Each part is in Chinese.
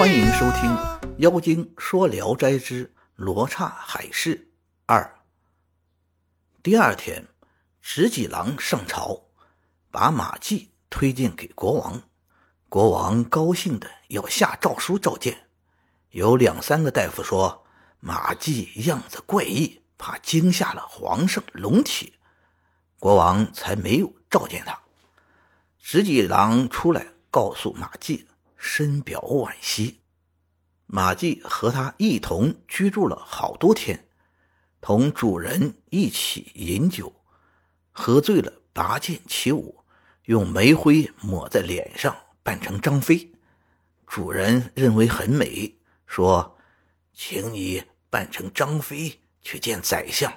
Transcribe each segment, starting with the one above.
欢迎收听《妖精说聊斋之罗刹海市二》。第二天，直戟郎上朝，把马季推荐给国王。国王高兴的要下诏书召见。有两三个大夫说马季样子怪异，怕惊吓了皇上龙体，国王才没有召见他。直戟郎出来告诉马季，深表惋惜。马季和他一同居住了好多天，同主人一起饮酒，喝醉了拔剑起舞，用煤灰抹在脸上扮成张飞。主人认为很美。说：“请你扮成张飞去见宰相，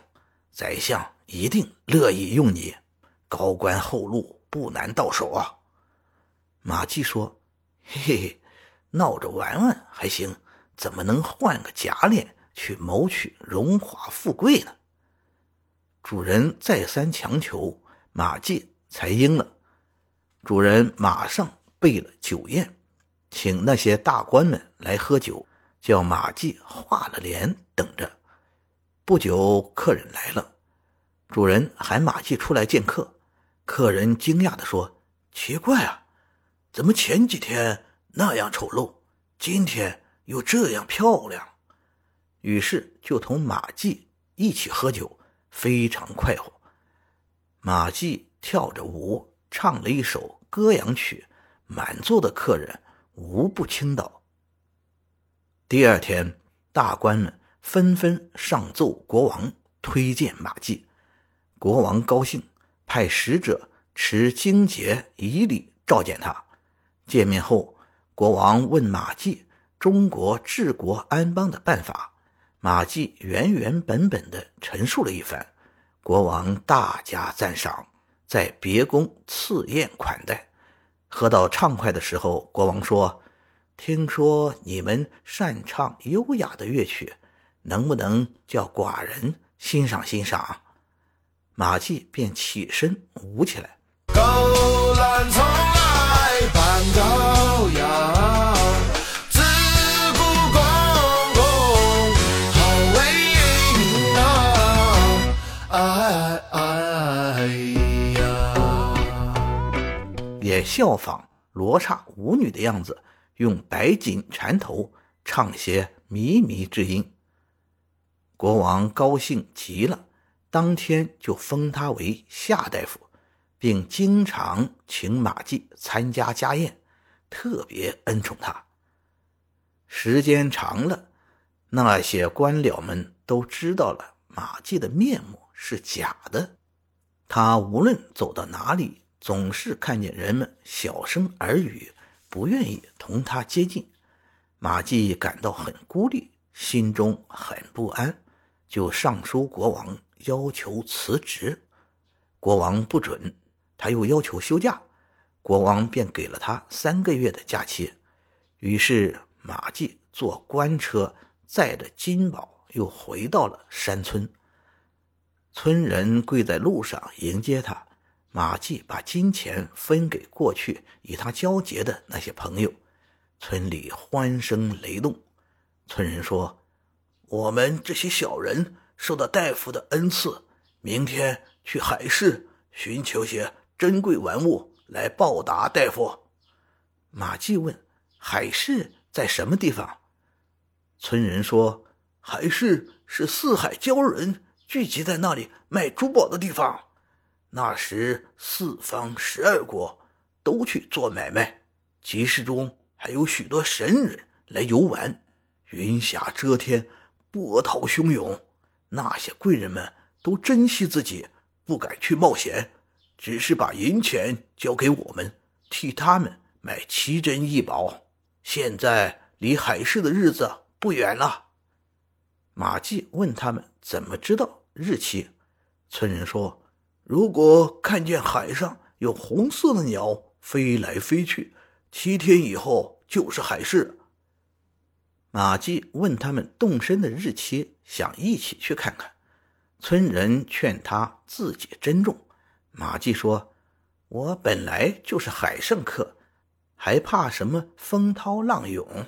宰相一定乐意用你，高官厚禄不难到手啊。”马季说：“嘿嘿，闹着玩玩还行，怎么能换个假脸去谋取荣华富贵呢？”主人再三强求，马季才应了。主人马上备了酒宴，请那些大官们来喝酒。叫马季画了脸等着。不久，客人来了，主人喊马季出来见客。客人惊讶地说：“奇怪啊，怎么前几天那样丑陋，今天又这样漂亮？”于是就同马季一起喝酒，非常快活。马季跳着舞，唱了一首歌谣曲，满座的客人无不倾倒。第二天，大官们纷纷上奏国王，推荐马季。国王高兴，派使者持荆节以礼召见他。见面后，国王问马季中国治国安邦的办法。马季原原本本的陈述了一番，国王大加赞赏，在别宫赐宴款待。喝到畅快的时候，国王说。听说你们擅唱优雅的乐曲，能不能叫寡人欣赏欣赏？马季便起身舞起来。也效仿罗刹舞女的样子。用白锦缠头唱些靡靡之音，国王高兴极了，当天就封他为夏大夫，并经常请马季参加家宴，特别恩宠他。时间长了，那些官僚们都知道了马季的面目是假的，他无论走到哪里，总是看见人们小声耳语。不愿意同他接近，马季感到很孤立，心中很不安，就上书国王要求辞职。国王不准，他又要求休假，国王便给了他三个月的假期。于是马季坐官车载着金宝，又回到了山村。村人跪在路上迎接他。马季把金钱分给过去与他交结的那些朋友，村里欢声雷动。村人说：“我们这些小人受到大夫的恩赐，明天去海市寻求些珍贵玩物来报答大夫。”马季问：“海市在什么地方？”村人说：“海市是四海鲛人聚集在那里卖珠宝的地方。”那时，四方十二国都去做买卖，集市中还有许多神人来游玩，云霞遮天，波涛汹涌。那些贵人们都珍惜自己，不敢去冒险，只是把银钱交给我们，替他们买奇珍异宝。现在离海市的日子不远了。马季问他们怎么知道日期，村人说。如果看见海上有红色的鸟飞来飞去，七天以后就是海市。马季问他们动身的日期，想一起去看看。村人劝他自己珍重。马季说：“我本来就是海上客，还怕什么风涛浪涌？”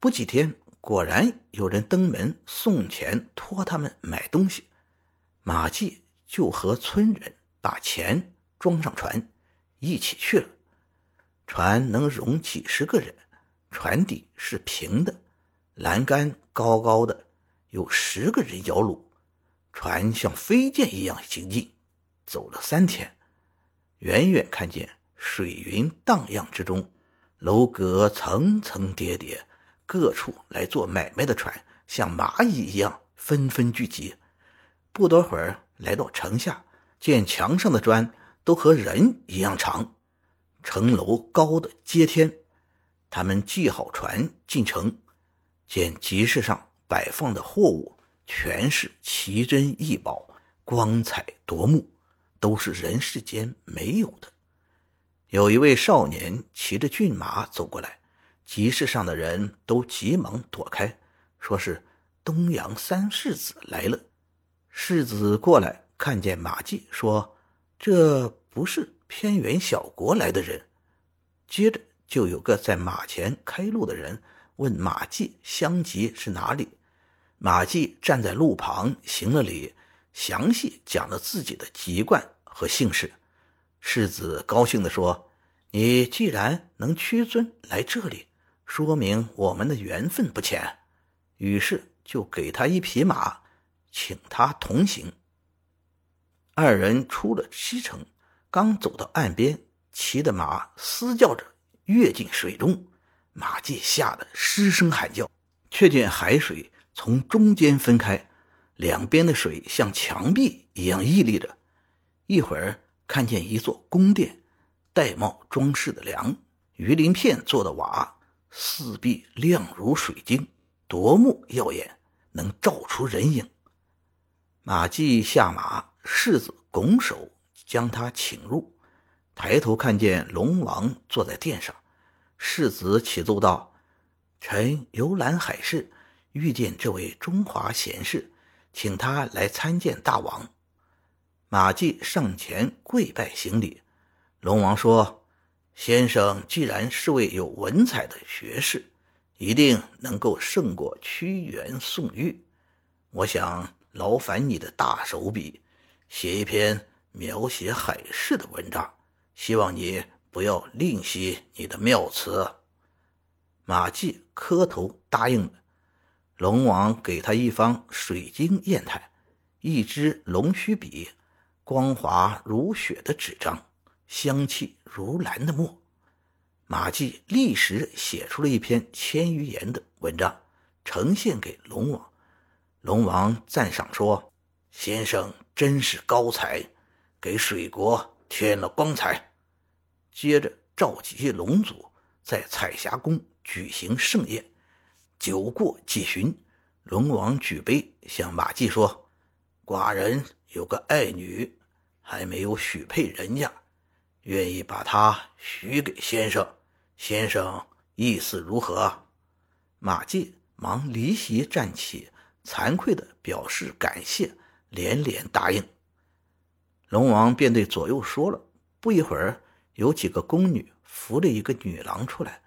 不几天，果然有人登门送钱托他们买东西，马季就和村人把钱装上船，一起去了。船能容几十个人，船底是平的，栏杆高高的，有十个人摇橹。船像飞箭一样行进，走了三天，远远看见水云荡漾之中，楼阁层层叠叠，各处来做买卖的船像蚂蚁一样纷纷聚集。不多会儿，来到城下，见墙上的砖都和人一样长，城楼高的接天。他们系好船进城，见集市上摆放的货物。全是奇珍异宝，光彩夺目，都是人世间没有的。有一位少年骑着骏马走过来，集市上的人都急忙躲开，说是东阳三世子来了。世子过来看见马季，说：“这不是偏远小国来的人。”接着就有个在马前开路的人问马季乡籍是哪里。马季站在路旁行了礼，详细讲了自己的籍贯和姓氏。世子高兴地说：“你既然能屈尊来这里，说明我们的缘分不浅。”于是就给他一匹马，请他同行。二人出了西城，刚走到岸边，骑的马嘶叫着跃进水中，马季吓得失声喊叫，却见海水。从中间分开，两边的水像墙壁一样屹立着。一会儿看见一座宫殿，玳瑁装饰的梁，鱼鳞片做的瓦，四壁亮如水晶，夺目耀眼，能照出人影。马季下马，世子拱手将他请入。抬头看见龙王坐在殿上，世子启奏道：“臣游览海市。”遇见这位中华贤士，请他来参见大王。马季上前跪拜行礼。龙王说：“先生既然是位有文采的学士，一定能够胜过屈原、宋玉。我想劳烦你的大手笔，写一篇描写海市的文章。希望你不要吝惜你的妙词。”马季磕头答应了。龙王给他一方水晶砚台，一支龙须笔，光滑如雪的纸张，香气如兰的墨。马季立时写出了一篇千余言的文章，呈现给龙王。龙王赞赏说：“先生真是高才，给水国添了光彩。”接着召集龙族，在彩霞宫举行盛宴。酒过几巡，龙王举杯向马季说：“寡人有个爱女，还没有许配人家，愿意把她许给先生。先生意思如何？”马季忙离席站起，惭愧地表示感谢，连连答应。龙王便对左右说了。不一会儿，有几个宫女扶着一个女郎出来，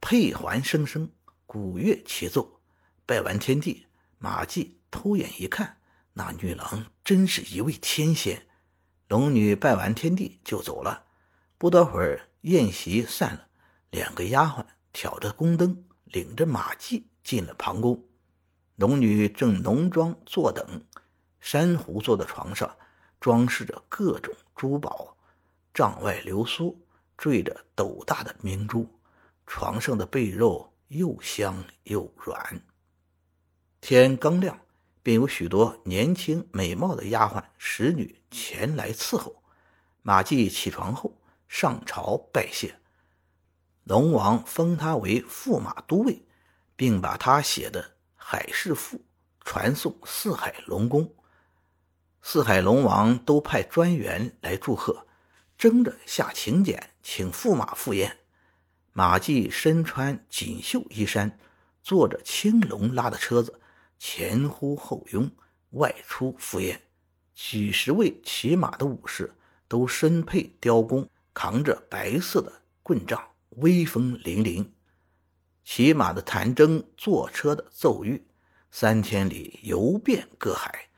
佩环声声。鼓乐齐奏，拜完天地，马季偷眼一看，那女郎真是一位天仙。龙女拜完天地就走了。不多会儿，宴席散了，两个丫鬟挑着宫灯，领着马季进了旁宫。龙女正浓妆坐等，珊瑚做的床上装饰着各种珠宝，帐外流苏缀着斗大的明珠，床上的被褥。又香又软。天刚亮，便有许多年轻美貌的丫鬟使女前来伺候。马季起床后上朝拜谢，龙王封他为驸马都尉，并把他写的《海市赋》传送四海龙宫。四海龙王都派专员来祝贺，争着下请柬，请驸马赴宴。马季身穿锦绣衣衫，坐着青龙拉的车子，前呼后拥，外出赴宴。几十位骑马的武士都身佩雕弓，扛着白色的棍杖，威风凛凛。骑马的谭征，坐车的奏玉，三千里游遍各海，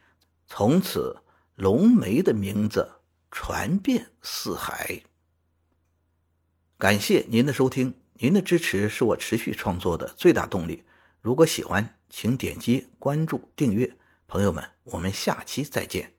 从此龙梅的名字传遍四海。感谢您的收听，您的支持是我持续创作的最大动力。如果喜欢，请点击关注、订阅。朋友们，我们下期再见。